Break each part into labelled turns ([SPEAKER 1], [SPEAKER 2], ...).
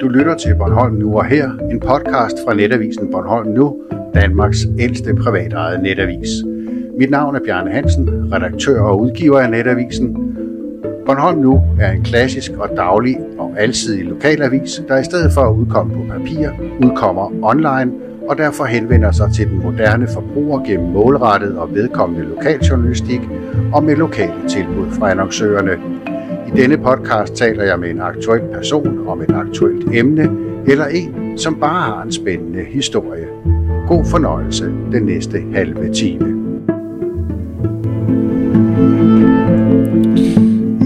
[SPEAKER 1] Du lytter til Bornholm Nu og Her, en podcast fra netavisen Bornholm Nu, Danmarks ældste privatejede netavis. Mit navn er Bjarne Hansen, redaktør og udgiver af netavisen. Bornholm Nu er en klassisk og daglig og alsidig lokalavis, der i stedet for at udkomme på papir, udkommer online og derfor henvender sig til den moderne forbruger gennem målrettet og vedkommende lokaljournalistik og med lokale tilbud fra annoncørerne. I denne podcast taler jeg med en aktuel person om et aktuelt emne, eller en, som bare har en spændende historie. God fornøjelse den næste halve time.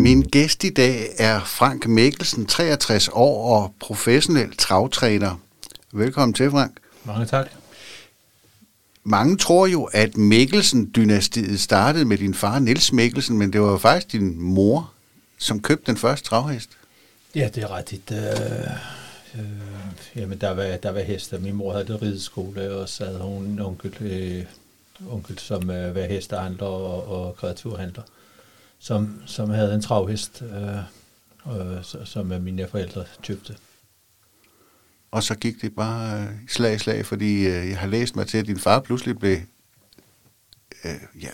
[SPEAKER 1] Min gæst i dag er Frank Mikkelsen, 63 år og professionel travtræner. Velkommen til, Frank.
[SPEAKER 2] Mange tak.
[SPEAKER 1] Mange tror jo, at Mikkelsen-dynastiet startede med din far, Niels Mikkelsen, men det var jo faktisk din mor, som købte den første travhest.
[SPEAKER 2] Ja, det er rigtigt. Øh, øh, jamen, der var, der var hester. Min mor havde det rideskole, og så havde hun en onkel, øh, onkel som øh, var hestehandler og, og kreaturhandler, som, som havde en travhest, øh, øh, som mine forældre købte.
[SPEAKER 1] Og så gik det bare øh, slag i slag, fordi øh, jeg har læst mig til, at din far pludselig blev, øh, ja,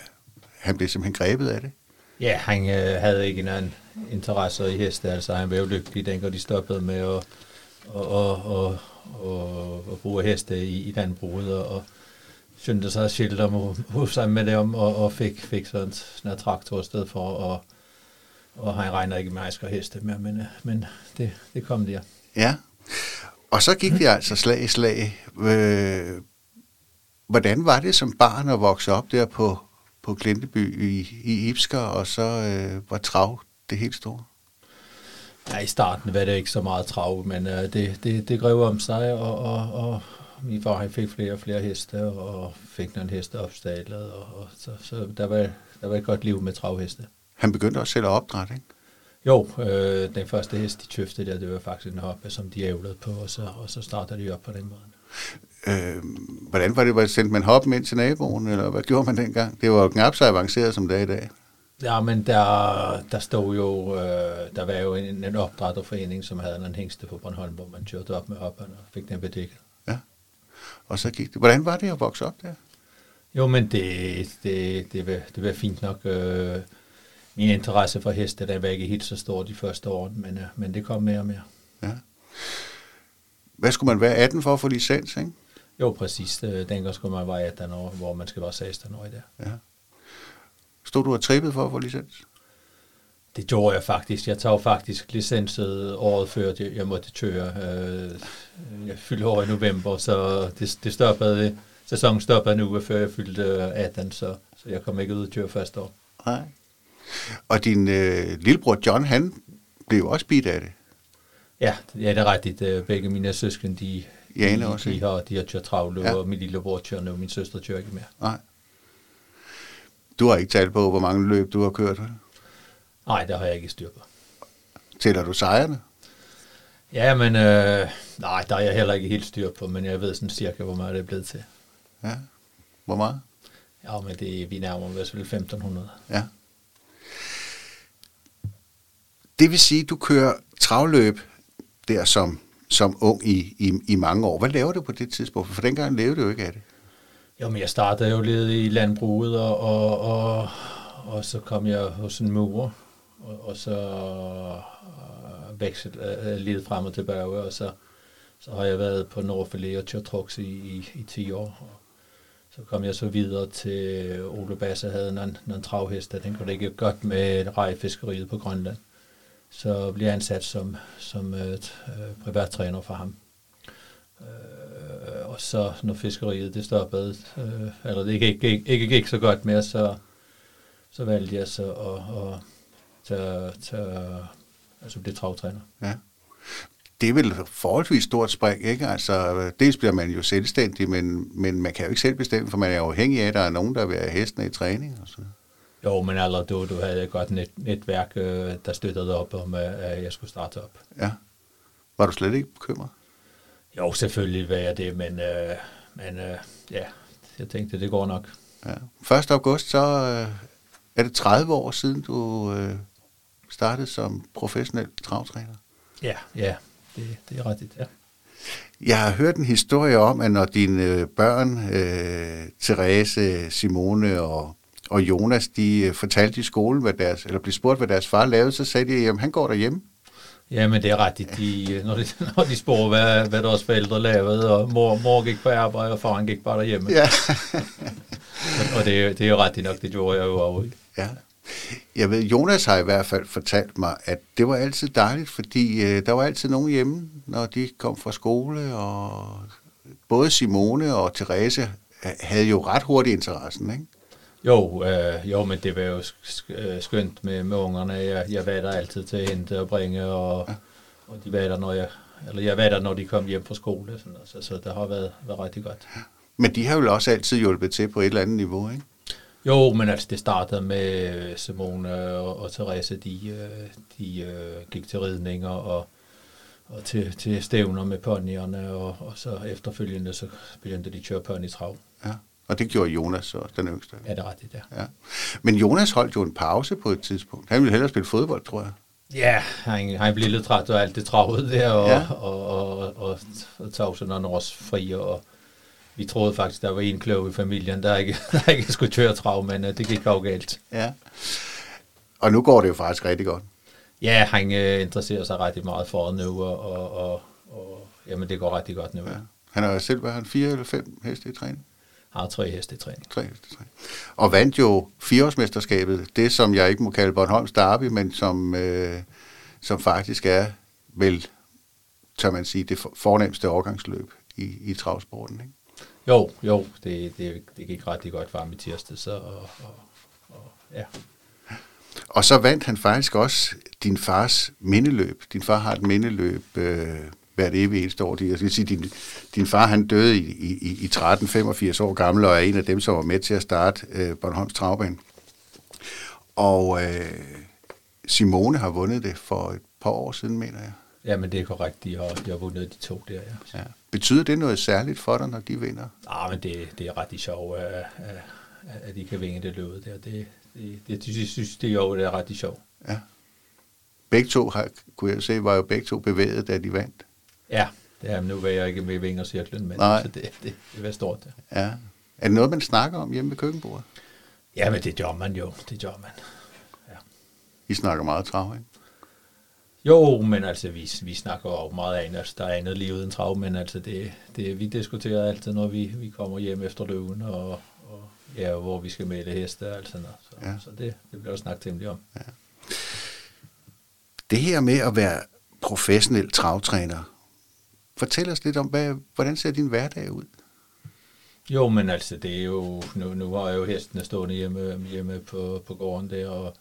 [SPEAKER 1] han blev simpelthen grebet af det.
[SPEAKER 2] Ja, han øh, havde ikke nogen interesse i heste, altså han var jo lykkelig, dengang de stoppede med at og, og, og, og, og bruge heste i, i den brud, og, og skyndte sig skilt om hos med dem, og, og fik, fik sådan, sådan en traktor i stedet for, og, og han regner ikke med, at jeg skal heste mere, men, øh, men det, det kom der.
[SPEAKER 1] Ja, og så gik det altså slag i slag. Øh, hvordan var det som barn at vokse op der på, på Klinteby i, i Ibsker, og så øh, var trav det helt store?
[SPEAKER 2] Ja, i starten var det ikke så meget trav, men øh, det, det, det grev om sig, og, og, og min far fik flere og flere heste, og fik nogle heste opstallet, og, og så, så der, var, der var et godt liv med travheste.
[SPEAKER 1] Han begyndte også selv at opdrætte, ikke?
[SPEAKER 2] Jo, øh, den første hest, de købte der, det var faktisk en hoppe, som de ævlede på, og så, og så startede de op på den måde.
[SPEAKER 1] Øh, hvordan var det? Var det sendt man hoppen ind til naboen, eller hvad gjorde man dengang? Det var jo knap så avanceret som det er i dag.
[SPEAKER 2] Ja, men der, der stod jo, øh, der var jo en, en opdrætterforening, som havde en hængste på Bornholm, hvor man kørte op med hopperne og fik den bedækket.
[SPEAKER 1] Ja, og så gik det. Hvordan var det at vokse op der?
[SPEAKER 2] Jo, men det, det, det, var, det var fint nok. Øh, min interesse for heste, der var ikke helt så stor de første år, men, øh, men det kom mere og mere.
[SPEAKER 1] Ja. Hvad skulle man være 18 for at få licens, ikke?
[SPEAKER 2] Jo, præcis. Øh, dengang skulle man være 18 år, hvor man skal være 16 år i dag.
[SPEAKER 1] Ja. Stod du og trippet for at få licens?
[SPEAKER 2] Det gjorde jeg faktisk. Jeg tog faktisk licenset året før, jeg måtte køre. Øh, jeg fyldte år i november, så det, det stoppede, sæsonen stoppede nu, før jeg fyldte 18, så, så jeg kom ikke ud og køre første år.
[SPEAKER 1] Nej. Og din øh, lillebror John, han blev også bidt af det.
[SPEAKER 2] Ja, ja det er rigtigt. Øh, begge mine søskende, de,
[SPEAKER 1] Jane
[SPEAKER 2] de,
[SPEAKER 1] også,
[SPEAKER 2] de,
[SPEAKER 1] ikke?
[SPEAKER 2] har, de har kørt travle,
[SPEAKER 1] Ja.
[SPEAKER 2] og min lillebror kører nu, min søster kører ikke mere.
[SPEAKER 1] Nej. Du har ikke talt på, hvor mange løb du har kørt. vel?
[SPEAKER 2] Nej, det har jeg ikke styr på.
[SPEAKER 1] Tæller du sejrene?
[SPEAKER 2] Ja, men øh, nej, der er jeg heller ikke helt styr på, men jeg ved sådan cirka, hvor meget det er blevet til.
[SPEAKER 1] Ja. Hvor meget?
[SPEAKER 2] Ja, men det, vi nærmer os vel 1500.
[SPEAKER 1] Ja. Det vil sige, at du kører travløb der som, som ung i, i, i mange år. Hvad laver du på det tidspunkt? For dengang levede du jo ikke af det.
[SPEAKER 2] Jo, men jeg startede jo lidt i landbruget, og, og, og, og så kom jeg hos en mor, og, og så øh, vekslede øh, lidt frem og tilbage, og så, så har jeg været på Nordfilet og kørt i, i, i 10 år. Og så kom jeg så videre til Ole Basse, havde en, en travhest, den kunne det ikke godt med rejfiskeriet på Grønland. Så blev jeg ansat som, som øh, øh, privattræner for ham. Øh, og så når fiskeriet det stoppede, øh, eller det ikke, ikke, ikke, ikke gik så godt mere, så, så valgte jeg så altså at, at tage, tage, altså blive travtræner.
[SPEAKER 1] Ja. Det er vel forholdsvis stort spring, ikke? Altså, dels bliver man jo selvstændig, men, men man kan jo ikke selv bestemme, for man er afhængig af, at der er nogen, der vil have hestene i træning. Og så.
[SPEAKER 2] Jo, men allerede du, du havde et godt net, netværk, øh, der støttede op om, øh, at jeg skulle starte op.
[SPEAKER 1] Ja. Var du slet ikke bekymret?
[SPEAKER 2] Jo, selvfølgelig var jeg det, men, øh, men øh, ja, jeg tænkte, det går nok.
[SPEAKER 1] Ja. 1. august, så øh, er det 30 år siden, du øh, startede som professionel travtræner.
[SPEAKER 2] Ja, ja. det, det er rigtigt, ja.
[SPEAKER 1] Jeg har hørt en historie om, at når dine børn, øh, Therese, Simone og, og Jonas, de øh, fortalte i skolen, hvad deres, eller blev spurgt, hvad deres far lavede, så sagde de, at han går derhjemme.
[SPEAKER 2] Ja, men det er rigtigt. De, når, de, når de spurgte, hvad, hvad deres forældre lavede, og mor, mor gik på arbejde, og faren gik bare derhjemme.
[SPEAKER 1] Ja.
[SPEAKER 2] og, og det, det er jo rigtigt nok, det gjorde jeg jo også.
[SPEAKER 1] Ja. Jeg ved, Jonas har i hvert fald fortalt mig, at det var altid dejligt, fordi øh, der var altid nogen hjemme, når de kom fra skole, og både Simone og Therese havde jo ret hurtigt interessen, ikke?
[SPEAKER 2] Jo, øh, jo, men det var jo øh, skønt med, med ungerne. Jeg, jeg var der altid til at hente og bringe, og, ja. og de var der, når jeg, eller jeg var der, når de kom hjem fra skole. Sådan, så, så det har været, været rigtig godt.
[SPEAKER 1] Men de har jo også altid hjulpet til på et eller andet niveau, ikke?
[SPEAKER 2] Jo, men altså det startede med Simone og, og Therese, de, øh, de uh, gik til ridninger og, og til, til stævner med ponyerne, og, og så efterfølgende så begyndte de at køre ponytrav.
[SPEAKER 1] Ja. Og det gjorde Jonas så, den yngste.
[SPEAKER 2] Ja, det er rigtigt, ja.
[SPEAKER 1] ja. Men Jonas holdt jo en pause på et tidspunkt. Han ville hellere spille fodbold, tror jeg.
[SPEAKER 2] Ja, han, han blev lidt træt og alt det travet der, og, ja. og, og, og, og, og tog sådan nogle års fri, og vi troede faktisk, der var en klog i familien, der ikke, der ikke skulle køre trav, men uh, det gik jo galt.
[SPEAKER 1] Ja. Og nu går det jo faktisk rigtig godt.
[SPEAKER 2] Ja, han uh, interesserer sig rigtig meget for det nu, og, og, og, og jamen, det går rigtig godt nu. Ja.
[SPEAKER 1] Han har selv været fire eller fem heste i træning
[SPEAKER 2] har tre heste i træning.
[SPEAKER 1] Tre heste i træning. Og vandt jo fireårsmesterskabet, det som jeg ikke må kalde Bornholms Derby, men som, øh, som faktisk er vel, tør man sige, det fornemmeste overgangsløb i, i travsporten, ikke?
[SPEAKER 2] Jo, jo, det, det, det gik rigtig godt for ham i tirsdag, så og, og, og, ja.
[SPEAKER 1] Og så vandt han faktisk også din fars mindeløb. Din far har et mindeløb øh, hvert evig eneste år. Jeg skal sige, din, din far han døde i, i, i 13-85 år gammel, og er en af dem, som var med til at starte øh, Bornholms Travbane. Og øh, Simone har vundet det for et par år siden, mener jeg.
[SPEAKER 2] Ja, men det er korrekt. De har, de har vundet de to der, ja. ja.
[SPEAKER 1] Betyder det noget særligt for dig, når de vinder?
[SPEAKER 2] Ja, men det, det er rigtig sjovt, at, at, at de kan vinde det løbet der. Det, det, det, det synes det er jo det er rigtig sjovt.
[SPEAKER 1] Ja. Begge to, har, kunne jeg se, var jo begge to bevæget, da de vandt.
[SPEAKER 2] Ja, det er, nu var jeg ikke med i vingercirklen, men Nej. Så det, det, det var stort.
[SPEAKER 1] Ja. Er det noget, man snakker om hjemme ved køkkenbordet?
[SPEAKER 2] Ja, men det gør man jo. Det gør man. Ja.
[SPEAKER 1] I snakker meget trav, ikke?
[SPEAKER 2] Jo, men altså, vi, vi snakker jo meget andet. Altså, der er andet livet end trav, men altså, det, det, vi diskuterer altid, når vi, vi kommer hjem efter løven, og, og ja, hvor vi skal male heste og alt sådan noget. Så, ja. så det, det bliver snakket temmelig om. Ja.
[SPEAKER 1] Det her med at være professionel travtræner, Fortæl os lidt om, hvad, hvordan ser din hverdag ud?
[SPEAKER 2] Jo, men altså, det er jo, nu, nu har jeg jo hestene stående hjemme, hjemme på, på gården der, og,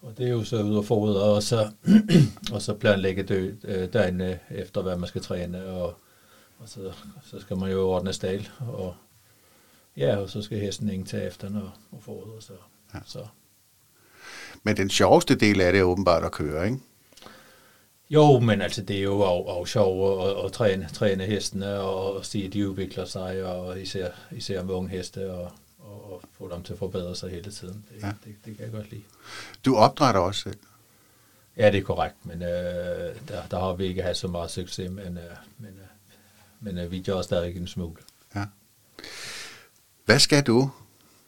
[SPEAKER 2] og det er jo så ud og fodre, og så, og så planlægge dø, øh, dagene efter, hvad man skal træne, og, og så, så skal man jo ordne stal, og ja, og så skal hesten ikke tage efter, når og fodre, så, ja. så.
[SPEAKER 1] Men den sjoveste del af det er åbenbart at køre, ikke?
[SPEAKER 2] Jo, men altså det er jo også, sjovt at, at træne, træne hestene og se, at de udvikler sig, og især, især med unge heste, og, og, og få dem til at forbedre sig hele tiden. Det, ja. det, det kan jeg godt lide.
[SPEAKER 1] Du opdrætter også selv?
[SPEAKER 2] Ja, det er korrekt, men øh, der, der har vi ikke haft så meget succes, men, øh, men, øh, men øh, vi gør stadig en smule. Ja.
[SPEAKER 1] Hvad skal du,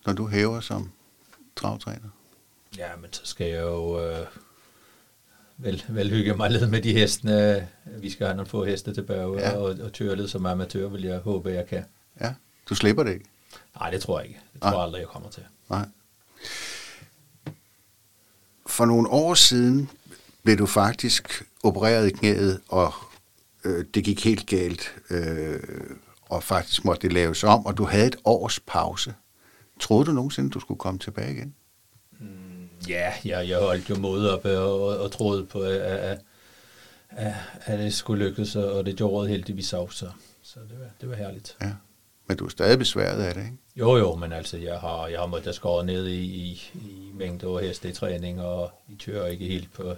[SPEAKER 1] når du hæver som travtræner?
[SPEAKER 2] Ja, men så skal jeg jo... Øh, vel, vel hygge mig lidt med de hestene. Vi skal have nogle få heste tilbage, ja. og, og tøre lidt som amatør, vil jeg håbe, jeg kan.
[SPEAKER 1] Ja, du slipper det ikke?
[SPEAKER 2] Nej, det tror jeg ikke. Det tror jeg aldrig, jeg kommer til.
[SPEAKER 1] Nej. For nogle år siden blev du faktisk opereret i knæet, og øh, det gik helt galt, øh, og faktisk måtte det laves om, og du havde et års pause. Troede du nogensinde, du skulle komme tilbage igen?
[SPEAKER 2] Ja, jeg, jeg holdt jo mod op og, og, og troede på, at, at, at, at det skulle lykkes, og det gjorde heldigvis også, så, så det, var, det var herligt.
[SPEAKER 1] Ja. Men du er stadig besværet af det, ikke?
[SPEAKER 2] Jo, jo, men altså, jeg har, jeg har måttet skåre ned i, i, i mængde og heste i træning, og I tør ikke helt på,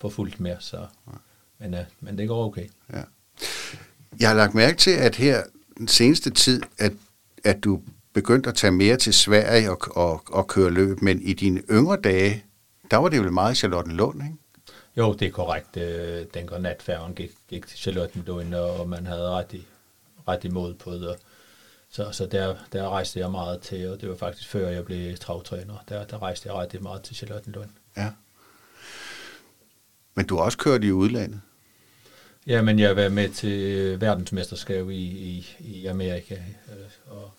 [SPEAKER 2] på fuldt mere, så, ja. men, uh, men det går okay. Ja.
[SPEAKER 1] Jeg har lagt mærke til, at her den seneste tid, at, at du begyndt at tage mere til Sverige og, og, og køre løb, men i dine yngre dage, der var det jo meget Charlotte Lund, ikke?
[SPEAKER 2] Jo, det er korrekt. Øh, Den går natfærgen gik, gik til Charlottenlund, og man havde ret, i, ret imod på det. Så, så der, der rejste jeg meget til, og det var faktisk før jeg blev travtræner. Der, der rejste jeg ret meget til Charlottenlund.
[SPEAKER 1] Ja. Men du har også kørt i udlandet.
[SPEAKER 2] Ja, men jeg var med til verdensmesterskab i, i, i Amerika, øh, og,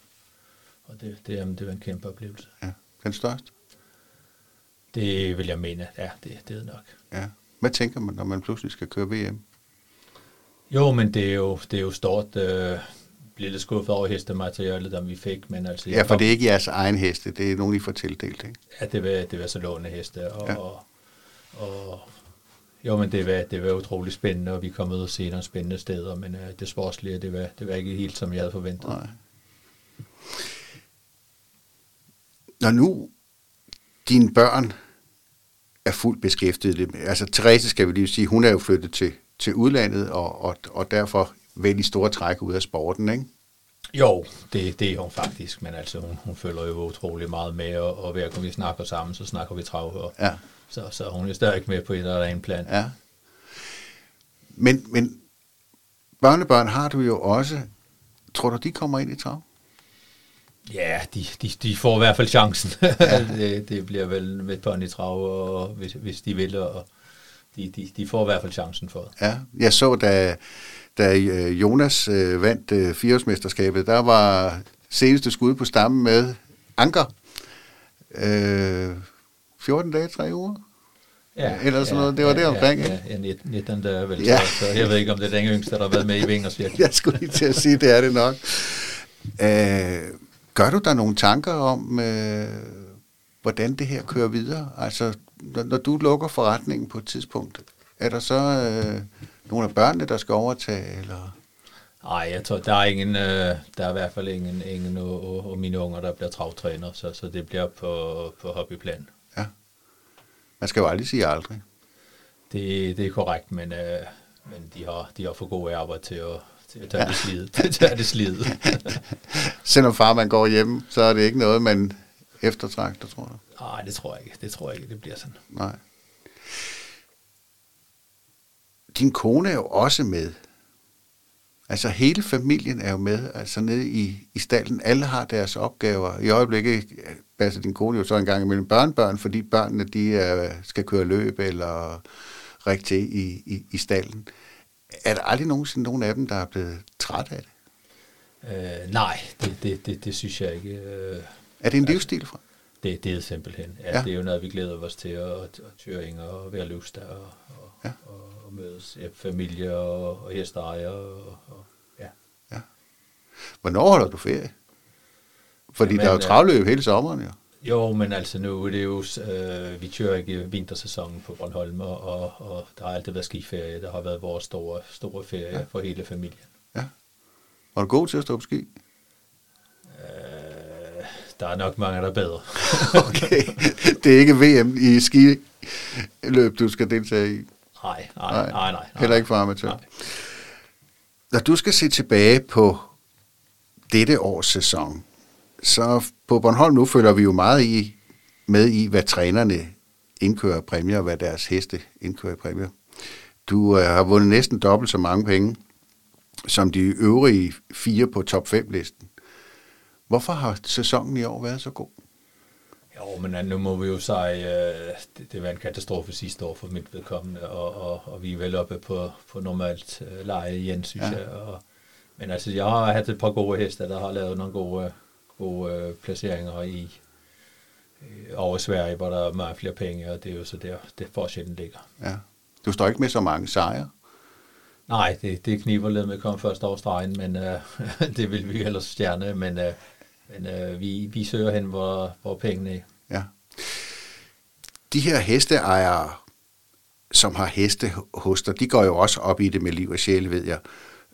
[SPEAKER 2] og det, det, jamen, det var en kæmpe oplevelse.
[SPEAKER 1] Ja. Den største.
[SPEAKER 2] Det vil jeg mene, ja, det, det er nok.
[SPEAKER 1] Ja. Hvad tænker man, når man pludselig skal køre VM?
[SPEAKER 2] Jo, men det er jo, det er jo stort. Øh, bliver lidt skuffet over hestematerialet, der vi fik, men altså...
[SPEAKER 1] Ja, for det er ikke jeres egen heste, det er nogen, I får tildelt, ikke?
[SPEAKER 2] Ja, det var, det var så låne heste, og,
[SPEAKER 1] Ja.
[SPEAKER 2] ja. og, og jo, men det var, det var utrolig spændende, og vi kom ud og se nogle spændende steder, men øh, det sportslige, det var, det var ikke helt, som jeg havde forventet.
[SPEAKER 1] Nej. Når nu dine børn er fuldt beskæftiget, med- altså Therese skal vi lige sige, hun er jo flyttet til, til udlandet, og, og, og derfor vel i store træk ud af sporten, ikke?
[SPEAKER 2] Jo, det, det er hun faktisk, men altså, hun, hun følger jo utrolig meget med, og, og hver gang vi snakker sammen, så snakker vi trav, og,
[SPEAKER 1] Ja.
[SPEAKER 2] så, så hun er stadig med på et eller andet plan.
[SPEAKER 1] Ja. Men, men børnebørn har du jo også. Tror du, de kommer ind i trav?
[SPEAKER 2] Ja, de, de, de får i hvert fald chancen. Ja. det, det bliver vel med pony i trav, og hvis, hvis de vil, og de, de, de får i hvert fald chancen for det.
[SPEAKER 1] Ja, jeg så, da, da øh, Jonas øh, vandt øh, fireårsmesterskabet, der var seneste skud på stammen med Anker. Øh, 14 dage, 3 uger? Eller sådan noget. Det var det omkring,
[SPEAKER 2] ja,
[SPEAKER 1] ikke?
[SPEAKER 2] Ja, ja 19, 19 der vel.
[SPEAKER 1] Ja.
[SPEAKER 2] Ja. Så, så, jeg ved ikke, om det er den yngste, der har været med i Vingers.
[SPEAKER 1] Jeg skulle lige til at sige, det er det nok. Øh, gør du der nogle tanker om, øh, hvordan det her kører videre? Altså, når, når du lukker forretningen på et tidspunkt, er der så øh, nogle af børnene, der skal overtage? Eller?
[SPEAKER 2] Nej, jeg tror, der er ingen, øh, der er i hvert fald ingen, ingen og, og mine unger, der bliver travtræner, så, så det bliver på, på hobbyplan.
[SPEAKER 1] Ja. Man skal jo aldrig sige aldrig.
[SPEAKER 2] Det, det er korrekt, men, øh, men de, har, de har for gode arbejde til at, til at det slid. Til at det slid.
[SPEAKER 1] Selvom far man går hjem, så er det ikke noget, man eftertragter, tror du?
[SPEAKER 2] Nej, det tror jeg ikke. Det tror jeg ikke, det bliver sådan.
[SPEAKER 1] Nej. Din kone er jo også med. Altså hele familien er jo med, altså nede i, i stallen. Alle har deres opgaver. I øjeblikket passer din kone jo så en gang imellem børnebørn, fordi børnene de er, skal køre løb eller til i, i, i stallen. Er der aldrig nogensinde nogen af dem, der er blevet træt af det?
[SPEAKER 2] Øh, nej, det, det, det, det synes jeg ikke. Øh,
[SPEAKER 1] Er det en livsstil fra?
[SPEAKER 2] det, det er simpelthen. Ja,
[SPEAKER 1] Ja.
[SPEAKER 2] ja. Det er jo noget, vi glæder os til, at, at Thüringen og være der, og, og,
[SPEAKER 1] Ja.
[SPEAKER 2] ja. og, og mødes ja, familie og, og hesteejer. Og, og, ja.
[SPEAKER 1] Hvornår holder du ferie? Fordi
[SPEAKER 2] Jamen,
[SPEAKER 1] der er jo
[SPEAKER 2] øh,
[SPEAKER 1] travløb hele sommeren, jo.
[SPEAKER 2] Jo, men altså nu er det jo, øh, vi kører ikke vintersæsonen på Bornholm, og, og, og der har altid været skiferie. Der har været vores store, store ferie
[SPEAKER 1] Ja.
[SPEAKER 2] ja. for hele familien.
[SPEAKER 1] Var du god til at stå på ski?
[SPEAKER 2] Øh, der er nok mange, der er bedre.
[SPEAKER 1] Okay. Det er ikke VM i skiløb, du skal deltage i.
[SPEAKER 2] nej, nej, nej, nej, nej.
[SPEAKER 1] Heller ikke for amatør. Når du skal se tilbage på dette års sæson, så på Bornholm nu følger vi jo meget i, med i, hvad trænerne indkører præmier, og hvad deres heste indkører præmier. Du øh, har vundet næsten dobbelt så mange penge, som de øvrige fire på top 5-listen. Hvorfor har sæsonen i år været så god?
[SPEAKER 2] Jo, men øh, nu må vi jo sige, øh, det, det var en katastrofe sidste år for mit vedkommende, og, og, og vi er vel oppe på, på normalt øh, leje igen, synes
[SPEAKER 1] Ja.
[SPEAKER 2] ja. jeg. Og, men altså, jeg har haft et par gode heste, der har lavet nogle gode, gode øh, placeringer i øh, over Sverige, hvor der er meget flere penge, og det er jo så der, det forskellen ligger.
[SPEAKER 1] Ja. Du står ikke med så mange sejre.
[SPEAKER 2] Nej, det, det kniver lidt med at komme først over stregen, men øh, det vil vi ellers stjerne, men, øh, men øh, vi, vi søger hen, hvor, hvor pengene er.
[SPEAKER 1] Ja. De her hesteejere, som har heste hos dig, de går jo også op i det med liv og sjæl, ved jeg.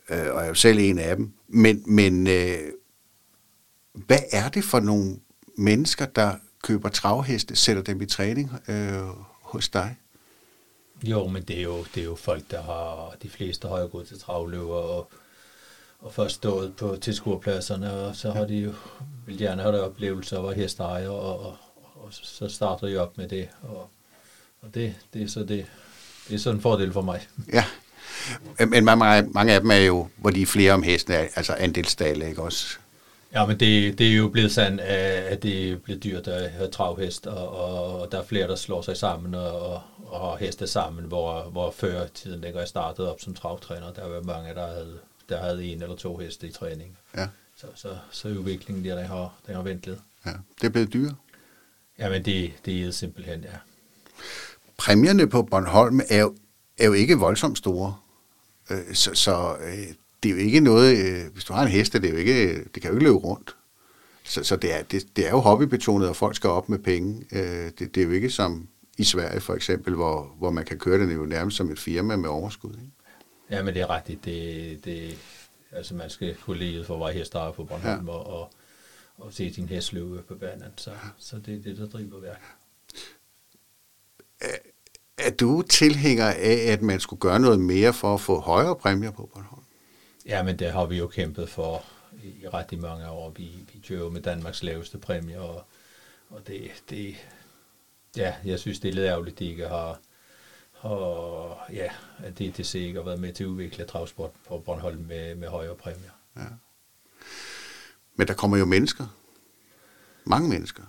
[SPEAKER 1] Øh, og jeg er jo selv en af dem. Men, men øh, hvad er det for nogle mennesker, der køber travheste, sætter dem i træning øh, hos dig?
[SPEAKER 2] Jo, men det er jo, det er jo folk, der har, de fleste har jo gået til travløber og, og først stået på tilskuerpladserne, og så har de jo, vil gerne have der oplevelser være hesteejer, og, og, og så starter de op med det, og, og det, det er så det, det er sådan en fordel for mig.
[SPEAKER 1] Ja, men mange, mange af dem er jo, hvor de er flere om hestene, altså andelsdale, ikke også?
[SPEAKER 2] Ja, men det, det er jo blevet sådan, at det er blevet dyrt at have travhest, og, og der er flere, der slår sig sammen og, og har heste sammen, hvor, hvor før tiden, da jeg startede op som travtræner, der var mange, der havde, der havde en eller to heste i træning.
[SPEAKER 1] Ja.
[SPEAKER 2] Så, så, så udviklingen der, den har, den har ventet.
[SPEAKER 1] Ja, det er blevet dyrt.
[SPEAKER 2] Ja, men det, det er simpelthen, ja.
[SPEAKER 1] Præmierne på Bornholm er jo, er jo ikke voldsomt store. Øh, så, så øh, det er jo ikke noget, øh, hvis du har en hest, det, er jo ikke, det kan jo ikke løbe rundt. Så, så det, er, det, det er jo hobbybetonet, at folk skal op med penge. Det, det er jo ikke som i Sverige for eksempel, hvor, hvor man kan køre det jo nærmest som et firma med overskud. Ikke?
[SPEAKER 2] Ja, men det er rigtigt. Det, det, altså man skal kunne leve for hver hest, er på Bornholm, ja. og, og, og se sin hest løbe på banen. Så, så det er det, der driver værk.
[SPEAKER 1] Er du tilhænger af, at man skulle gøre noget mere for at få højere præmier på Bornholm?
[SPEAKER 2] Ja, men det har vi jo kæmpet for i ret mange år. Vi, vi kører med Danmarks laveste præmie, og, og det, det, ja, jeg synes, det er lidt ærgerligt, at de ikke har, og ja, at DTC ikke har været med til at udvikle travsport på Bornholm med, med højere præmier. Ja.
[SPEAKER 1] Men der kommer jo mennesker. Mange mennesker.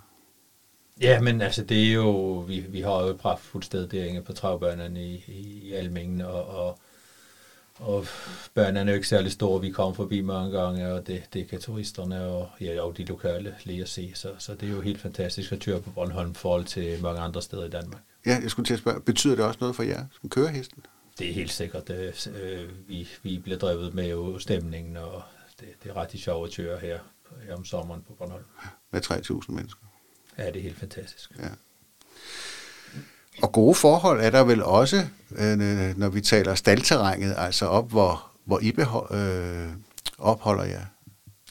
[SPEAKER 2] Ja, men altså det er jo, vi, vi har jo et pragtfuldt sted derinde på travbørnene i, i, i Almingen, og, og, og børnene er jo ikke særlig store, vi kommer forbi mange gange, og det, det kan turisterne og, ja, og de lokale lige at se, så, så det er jo helt fantastisk at ture på Bornholm i forhold til mange andre steder i Danmark.
[SPEAKER 1] Ja, jeg skulle til at spørge, betyder det også noget for jer som kører hesten?
[SPEAKER 2] Det er helt sikkert. Det, øh, vi, vi bliver drevet med jo stemningen, og det, det er ret sjovt at køre her, her om sommeren på Bornholm.
[SPEAKER 1] Med 3.000 mennesker?
[SPEAKER 2] Ja, det er helt fantastisk.
[SPEAKER 1] Ja. Og gode forhold er der vel også, øh, når vi taler staldterrænet, altså op, hvor, hvor I behold, øh, opholder jer?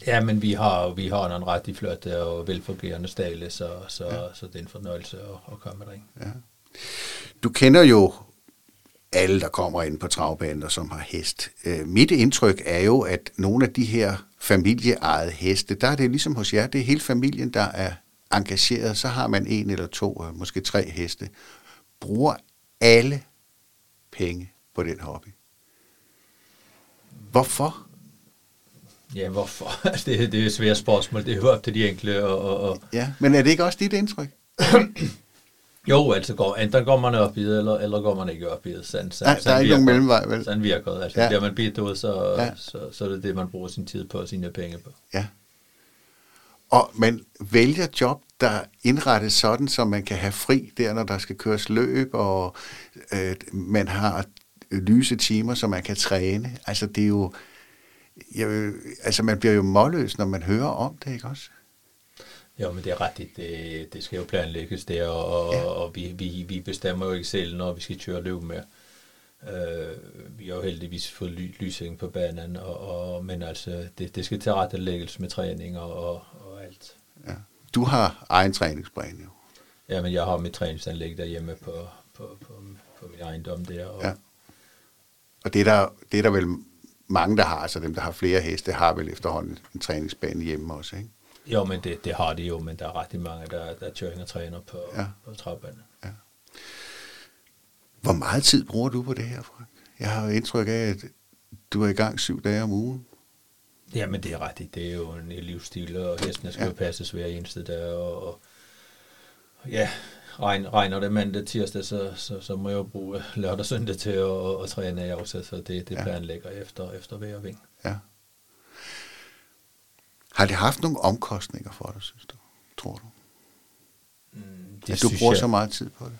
[SPEAKER 2] Ja, men vi har, vi har en ret flotte og velfungerende stale, så, så, ja. så det er en fornøjelse at, at komme derind. Ja.
[SPEAKER 1] Du kender jo alle, der kommer ind på travbaner, som har hest. Øh, mit indtryk er jo, at nogle af de her familieejede heste, der er det ligesom hos jer, det er hele familien, der er engageret, så har man en eller to, øh, måske tre heste, bruger alle penge på den hobby. Hvorfor?
[SPEAKER 2] Ja, hvorfor? det, det er et svært spørgsmål. Det er jo op til de enkle. Og, og
[SPEAKER 1] ja, men er det ikke også dit indtryk?
[SPEAKER 2] jo, altså går, enten går man op i det, eller, eller går man ikke op i det. Sådan,
[SPEAKER 1] sådan, Nej, der er ikke nogen mellemvej, vel?
[SPEAKER 2] Sådan virker det. Altså, ja. bliver man bidt ud, så, ja. så, så, så er det det, man bruger sin tid på og sine penge på.
[SPEAKER 1] Ja. Og man vælger job, der indrettes sådan, så man kan have fri der, når der skal køres løb, og øh, man har lyse timer, så man kan træne. Altså, det er jo... Jeg, altså, man bliver jo målløs, når man hører om det, ikke også?
[SPEAKER 2] Jo, men det er rigtigt. Det, det skal jo planlægges der, og, ja. og vi, vi, vi bestemmer jo ikke selv, når vi skal køre løb med. Øh, vi har jo heldigvis fået ly, lysing på banen, og, og, men altså, det, det skal tilrettelægges med træning og, og, og alt.
[SPEAKER 1] Ja. Du har egen træningsplan jo.
[SPEAKER 2] Ja, men jeg har mit træningsanlæg derhjemme på, på, på, på min ejendom der. Og, ja.
[SPEAKER 1] og det, er der, det er der vel mange, der har, altså dem, der har flere heste, har vel efterhånden en træningsbane hjemme også, ikke?
[SPEAKER 2] Jo, men det, det har de jo, men der er ret mange, der, der kører og træner på, ja. på travbanen. Ja.
[SPEAKER 1] Hvor meget tid bruger du på det her, Frank? Jeg har indtryk af, at du er i gang syv dage om ugen.
[SPEAKER 2] Jamen, det er rigtigt. Det er jo en livsstil, og hestene skal ja. jo passes hver eneste dag. Og, og ja, regn, regner det mandag tirsdag, så, så, så må jeg jo bruge lørdag og søndag til at, at, at træne af også, så det, det ja. planlægger efter, efter hver ving. Ja.
[SPEAKER 1] Har det haft nogle omkostninger for dig, synes du? Tror du? Mm, det at du bruger jeg, så meget tid på det?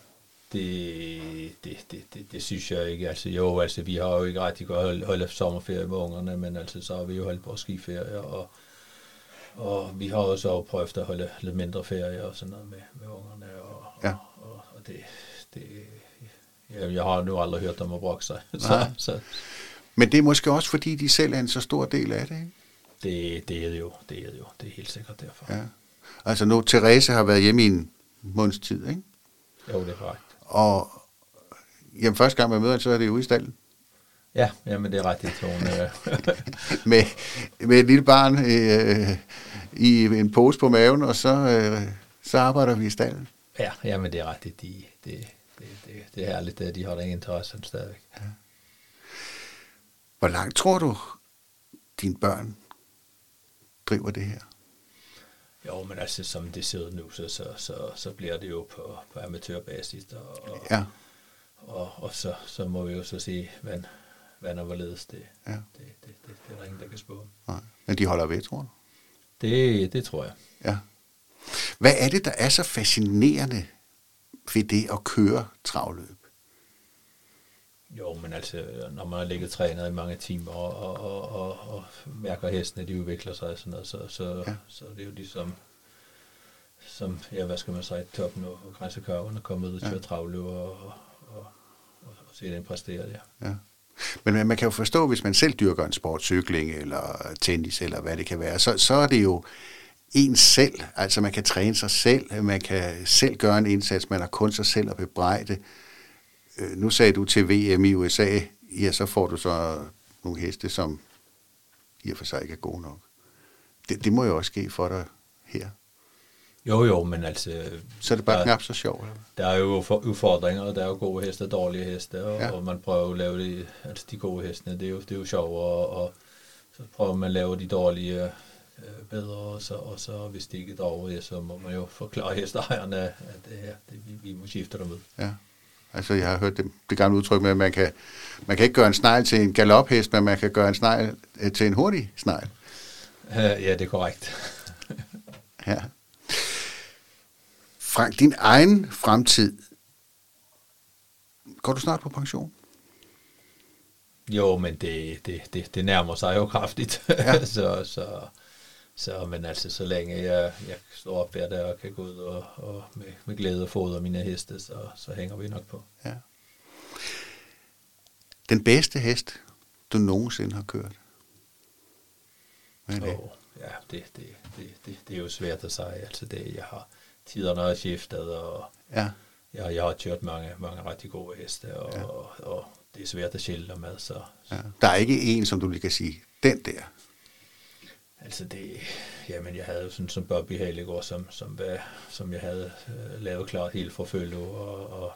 [SPEAKER 2] Det, det, det, det, det synes jeg ikke. Altså jo, altså vi har jo ikke rigtig godt holdt, holdt sommerferie med ungerne, men altså så har vi jo holdt vores skiferie, og, og vi har også prøvet at holde lidt mindre ferie og sådan noget med, med ungerne, og, ja. og, og, og det, det ja, jeg har nu aldrig hørt dem at brokke sig. så, så.
[SPEAKER 1] Men det er måske også, fordi de selv er en så stor del af det, ikke?
[SPEAKER 2] Det, det er det jo, det er det jo. Det er helt sikkert derfor. Ja.
[SPEAKER 1] Altså nu, Therese har været hjemme i en måneds tid, ikke?
[SPEAKER 2] Jo, det er korrekt.
[SPEAKER 1] Og jamen, første gang man møder så er det ude i stallen.
[SPEAKER 2] Ja, jamen det er rigtigt. Øh.
[SPEAKER 1] med, med et lille barn øh, i en pose på maven, og så, øh, så arbejder vi i stallen.
[SPEAKER 2] Ja, jamen det er rigtigt. De, det, det, det, det er herligt, at de har den interesse stadigvæk. Ja.
[SPEAKER 1] Hvor langt tror du, dine børn driver det her?
[SPEAKER 2] Jo, men altså, som det ser ud nu, så, så, så, så bliver det jo på, på amatørbasis. Og, og,
[SPEAKER 1] ja.
[SPEAKER 2] og, og så, så må vi jo så sige, hvad, hvad og hvorledes det,
[SPEAKER 1] ja.
[SPEAKER 2] det, det, det, det, er der ingen, der kan spå.
[SPEAKER 1] Nej. Men de holder ved, tror du?
[SPEAKER 2] Det, det tror jeg.
[SPEAKER 1] Ja. Hvad er det, der er så fascinerende ved det at køre travløb?
[SPEAKER 2] Jo, men altså, når man har ligget trænet i mange timer og, og, og, og, og mærker at hestene, de udvikler sig og sådan noget, så, så, ja. så det er jo ligesom, som, ja, hvad skal man sige, toppen og grænsekarverne kommer ud og køre ja. og, og, og, og, og se den præstere der.
[SPEAKER 1] Ja. Men man kan jo forstå, hvis man selv dyrker en sport, cykling eller tennis eller hvad det kan være, så, så er det jo en selv. Altså man kan træne sig selv, man kan selv gøre en indsats, man har kun sig selv at bebrejde. Øh, nu sagde du til VM i USA, ja, så får du så nogle heste, som i og for sig ikke er gode nok. Det, det må jo også ske for dig her.
[SPEAKER 2] Jo, jo, men altså...
[SPEAKER 1] Så er det bare der, knap så sjovt?
[SPEAKER 2] Der er jo udfordringer, og der er jo gode heste og dårlige heste, og, ja. og man prøver at lave de, altså de gode heste, det er jo, det er jo sjovt, og, så prøver man at lave de dårlige øh, bedre, og så, og så hvis det ikke er dårligt, så må man jo forklare hesteejerne, at det, her, det, vi, vi må skifte dem ud.
[SPEAKER 1] Ja. Altså, jeg har hørt det, det gamle udtryk med, at man kan, man kan ikke gøre en snegl til en galophest, men man kan gøre en snegl øh, til en hurtig snegl.
[SPEAKER 2] Uh, ja, det er korrekt.
[SPEAKER 1] ja. Frank, din egen fremtid, går du snart på pension?
[SPEAKER 2] Jo, men det, det, det, det nærmer sig jo kraftigt. Ja. så, så, så, men altså, så længe jeg, jeg står op hver dag og kan gå ud og, og med, med glæde og fodre mine heste, så, så hænger vi nok på.
[SPEAKER 1] Ja. Den bedste hest, du nogensinde har kørt?
[SPEAKER 2] Hvad er det? Oh, ja, det, det, det, det, det er jo svært at sige. Altså det, jeg har tiderne har skiftet, og
[SPEAKER 1] ja.
[SPEAKER 2] jeg, jeg har kørt mange, mange rigtig gode heste, og, ja. og, og det er svært at skille dem ad. Så,
[SPEAKER 1] ja. Der er ikke en, som du lige kan sige, den der,
[SPEAKER 2] Altså det, jamen jeg havde jo sådan som Bobby Halegård, som, som, som jeg havde øh, lavet klart helt fra følge, og, og,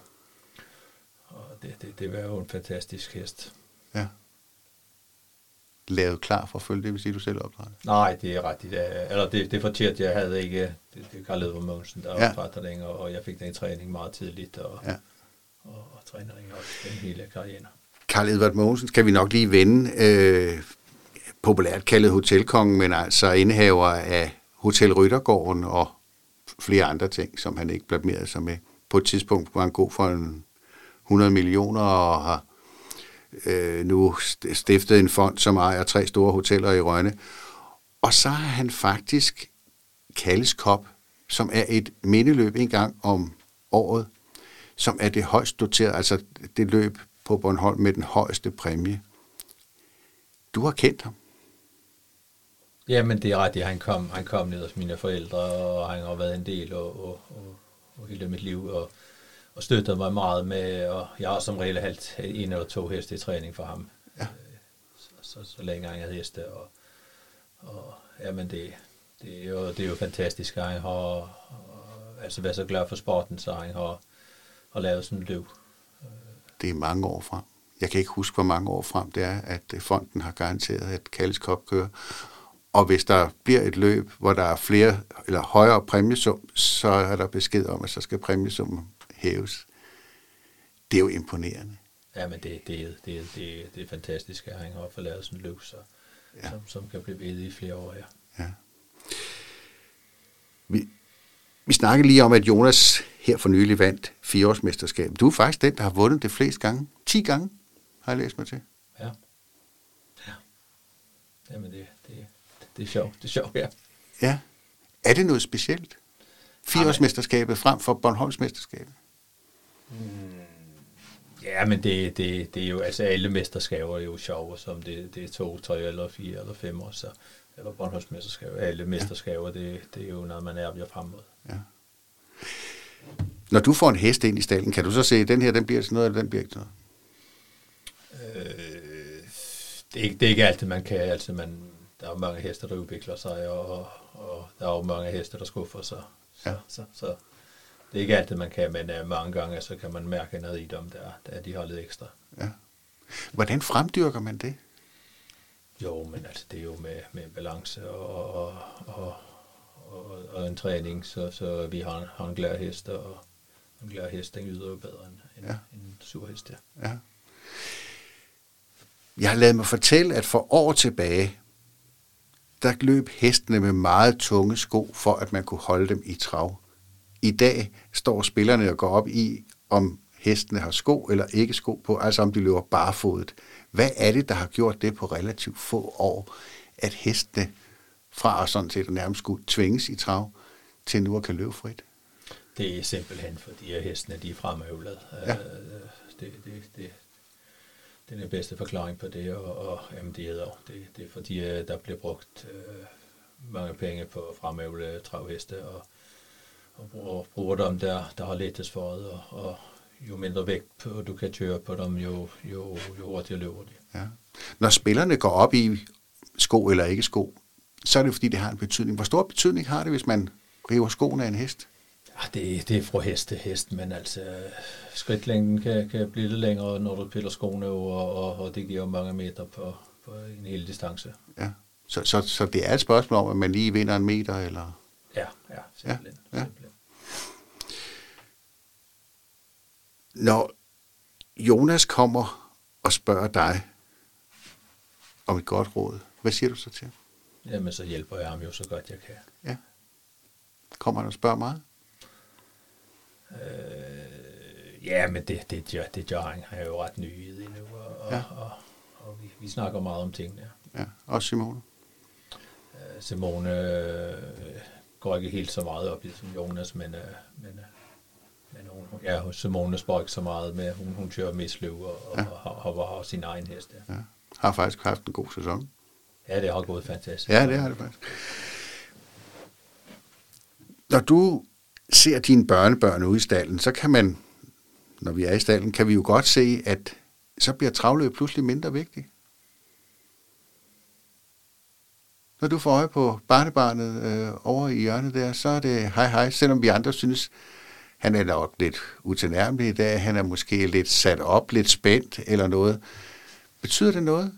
[SPEAKER 2] og det, det, det var jo en fantastisk hest.
[SPEAKER 1] Ja. Lavet klar for følge, det vil sige, du selv opdrætter?
[SPEAKER 2] Nej, det er rigtigt. Eller det, det er fortjert, jeg havde ikke, det, det Karl Edvard Mogensen, der ja. opdrætter den, og, og jeg fik den i træning meget tidligt, og,
[SPEAKER 1] ja.
[SPEAKER 2] og, og, og træner den også den hele karrieren.
[SPEAKER 1] Karl Edvard Mogensen skal vi nok lige vende. Øh, populært kaldet hotelkongen, men altså indehaver af Hotel Ryttergården og flere andre ting, som han ikke blamerede sig med. På et tidspunkt var han god for en 100 millioner og har øh, nu stiftet en fond, som ejer tre store hoteller i Rønne. Og så har han faktisk Kalles Kop, som er et mindeløb en gang om året, som er det højst doterede, altså det løb på Bornholm med den højeste præmie. Du har kendt ham.
[SPEAKER 2] Jamen, det er rigtigt. Han kom, han kom ned hos mine forældre, og han har været en del og, og, og, og hele mit liv, og, og støttet mig meget med, og jeg har som regel halvt en eller to heste i træning for ham.
[SPEAKER 1] Ja.
[SPEAKER 2] Så, så, så længe han havde heste, og, og jamen det, det, er jo, det er jo fantastisk, at han har og, altså været så glad for sporten, så han har, har lavet sådan et løb.
[SPEAKER 1] Det er mange år frem. Jeg kan ikke huske, hvor mange år frem det er, at fonden har garanteret, at Kalles Kop kører. Og hvis der bliver et løb, hvor der er flere eller højere præmiesum, så er der besked om, at så skal præmiesummen hæves. Det er jo imponerende.
[SPEAKER 2] Ja, men det, det, det, det, det er fantastisk, at han har fået lavet sådan en løb, så, ja. som, som kan blive ved i flere år. Ja.
[SPEAKER 1] ja. Vi, vi snakkede lige om, at Jonas her for nylig vandt fireårsmesterskabet. Du er faktisk den, der har vundet det flest gange. 10 gange, har jeg læst mig til.
[SPEAKER 2] Ja. Ja. Jamen, det, det, det er sjovt. Det er sjovt, ja.
[SPEAKER 1] Ja. Er det noget specielt? Fireårsmesterskabet frem for Bornholmsmesterskabet?
[SPEAKER 2] Mm, ja, men det, det, det er jo, altså alle mesterskaber er jo sjove, som det, det er to, tre eller fire eller fem år, så, eller Bornholmsmesterskaber, alle mesterskaber, ja. det, det er jo noget, man er bliver frem mod.
[SPEAKER 1] Ja. Når du får en hest ind i stallen, kan du så se, at den her, den bliver til noget, eller den bliver ikke til
[SPEAKER 2] noget? Øh, det, er det er ikke altid, man kan. Altså, man, der er mange heste, der udvikler sig, og, og der er jo mange heste, der skuffer sig. Så, ja. så, så, Det er ikke altid, man kan, men uh, mange gange så kan man mærke noget i dem, der, der de har lidt ekstra.
[SPEAKER 1] Ja. Hvordan fremdyrker man det?
[SPEAKER 2] Jo, men altså, det er jo med, med balance og, og, og, og, og en træning, så, så vi har, har en glad hest, og en glad hest, den yder jo bedre end, end, ja. end en sur hest, ja.
[SPEAKER 1] ja. Jeg har lavet mig fortælle, at for år tilbage, der løb hestene med meget tunge sko, for at man kunne holde dem i trav. I dag står spillerne og går op i, om hestene har sko eller ikke sko på, altså om de løber barefodet. Hvad er det, der har gjort det på relativt få år, at hestene fra at sådan set nærmest skulle tvinges i trav, til nu at kan løbe frit?
[SPEAKER 2] Det er simpelthen, fordi at hestene de er fremøvlet. Ja. Øh, det, det, det, den er bedste forklaring på det, og, og jamen, det, hedder det, det er fordi, øh, der bliver brugt øh, mange penge på fremøvle travheste, og, og bruger, bruger dem der, der har lettest for det, og, og jo mindre vægt på, du kan køre på dem, jo, jo, jo hurtigere løber de.
[SPEAKER 1] Ja. Når spillerne går op i sko eller ikke sko, så er det fordi, det har en betydning. Hvor stor betydning har det, hvis man river skoene af en hest?
[SPEAKER 2] Ja, det, det er fra hest til hest, men altså skridtlængden kan, kan blive lidt længere, når du piller skoene over, og, og det giver mange meter på, på en hel distance.
[SPEAKER 1] Ja, så, så, så det er et spørgsmål om, at man lige vinder en meter, eller?
[SPEAKER 2] Ja, ja, simpelthen. Ja, ja. simpelthen.
[SPEAKER 1] Når Jonas kommer og spørger dig om et godt råd, hvad siger du så til
[SPEAKER 2] Jamen, så hjælper jeg ham jo så godt jeg kan.
[SPEAKER 1] Ja. Kommer han og spørger meget?
[SPEAKER 2] Øh, ja, men det, det, det, det. Han er jo ret ny i det nu, og, ja. og, og, og vi, vi snakker meget om tingene.
[SPEAKER 1] Ja, også Simone?
[SPEAKER 2] Øh, Simone øh, går ikke helt så meget op i som Jonas, men, øh, men, øh, men hun, ja, Simone spørger ikke så meget med. Hun, hun kører mest løb og, ja. og, og, og har sin egen hest. Ja.
[SPEAKER 1] ja. Har faktisk haft en god sæson.
[SPEAKER 2] Ja, det har gået fantastisk.
[SPEAKER 1] Ja, det har det faktisk. Når du ser dine børnebørn ude i stallen, så kan man, når vi er i stallen, kan vi jo godt se, at så bliver travløb pludselig mindre vigtigt. Når du får øje på barnebarnet øh, over i hjørnet der, så er det hej hej, selvom vi andre synes, han er nok lidt utilnærmelig i dag, han er måske lidt sat op, lidt spændt eller noget. Betyder det noget?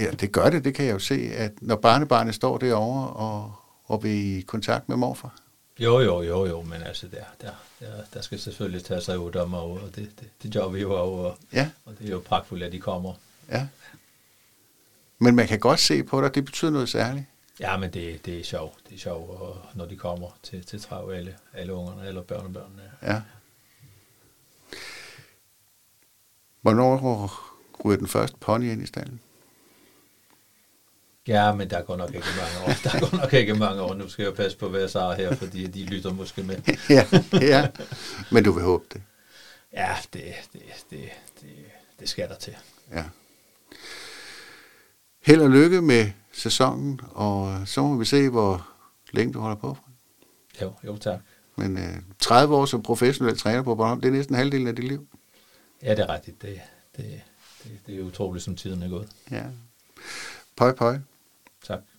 [SPEAKER 1] Ja, det gør det, det kan jeg jo se, at når barnebarnet står derovre og, og vil i kontakt med morfar.
[SPEAKER 2] Jo, jo, jo, jo, men altså, der, der, der, der skal selvfølgelig tage sig ud dem, og det, det, det gør vi jo, og, ja. og det er jo pragtfuldt, at de kommer.
[SPEAKER 1] Ja. Men man kan godt se på dig, det betyder noget særligt.
[SPEAKER 2] Ja, men det, det er sjovt. Det er sjovt, og når de kommer til, til trav, alle, alle ungerne eller børnebørnene.
[SPEAKER 1] Ja. Hvornår ryger den første pony ind i stallen?
[SPEAKER 2] Ja, men der går nok ikke mange år. Der går nok ikke mange år. Nu skal jeg passe på, hvad jeg siger her, fordi de lytter måske med.
[SPEAKER 1] ja, ja, men du vil håbe det.
[SPEAKER 2] Ja, det, det, det, det, det skal der til.
[SPEAKER 1] Ja. Held og lykke med sæsonen, og så må vi se, hvor længe du holder på.
[SPEAKER 2] Jo, jo tak.
[SPEAKER 1] Men øh, 30 år som professionel træner på Bornholm, det er næsten halvdelen af dit liv.
[SPEAKER 2] Ja, det er rigtigt. Det, det, det, det er utroligt, som tiden er gået.
[SPEAKER 1] Ja. Pøj, pøj.
[SPEAKER 2] Tak.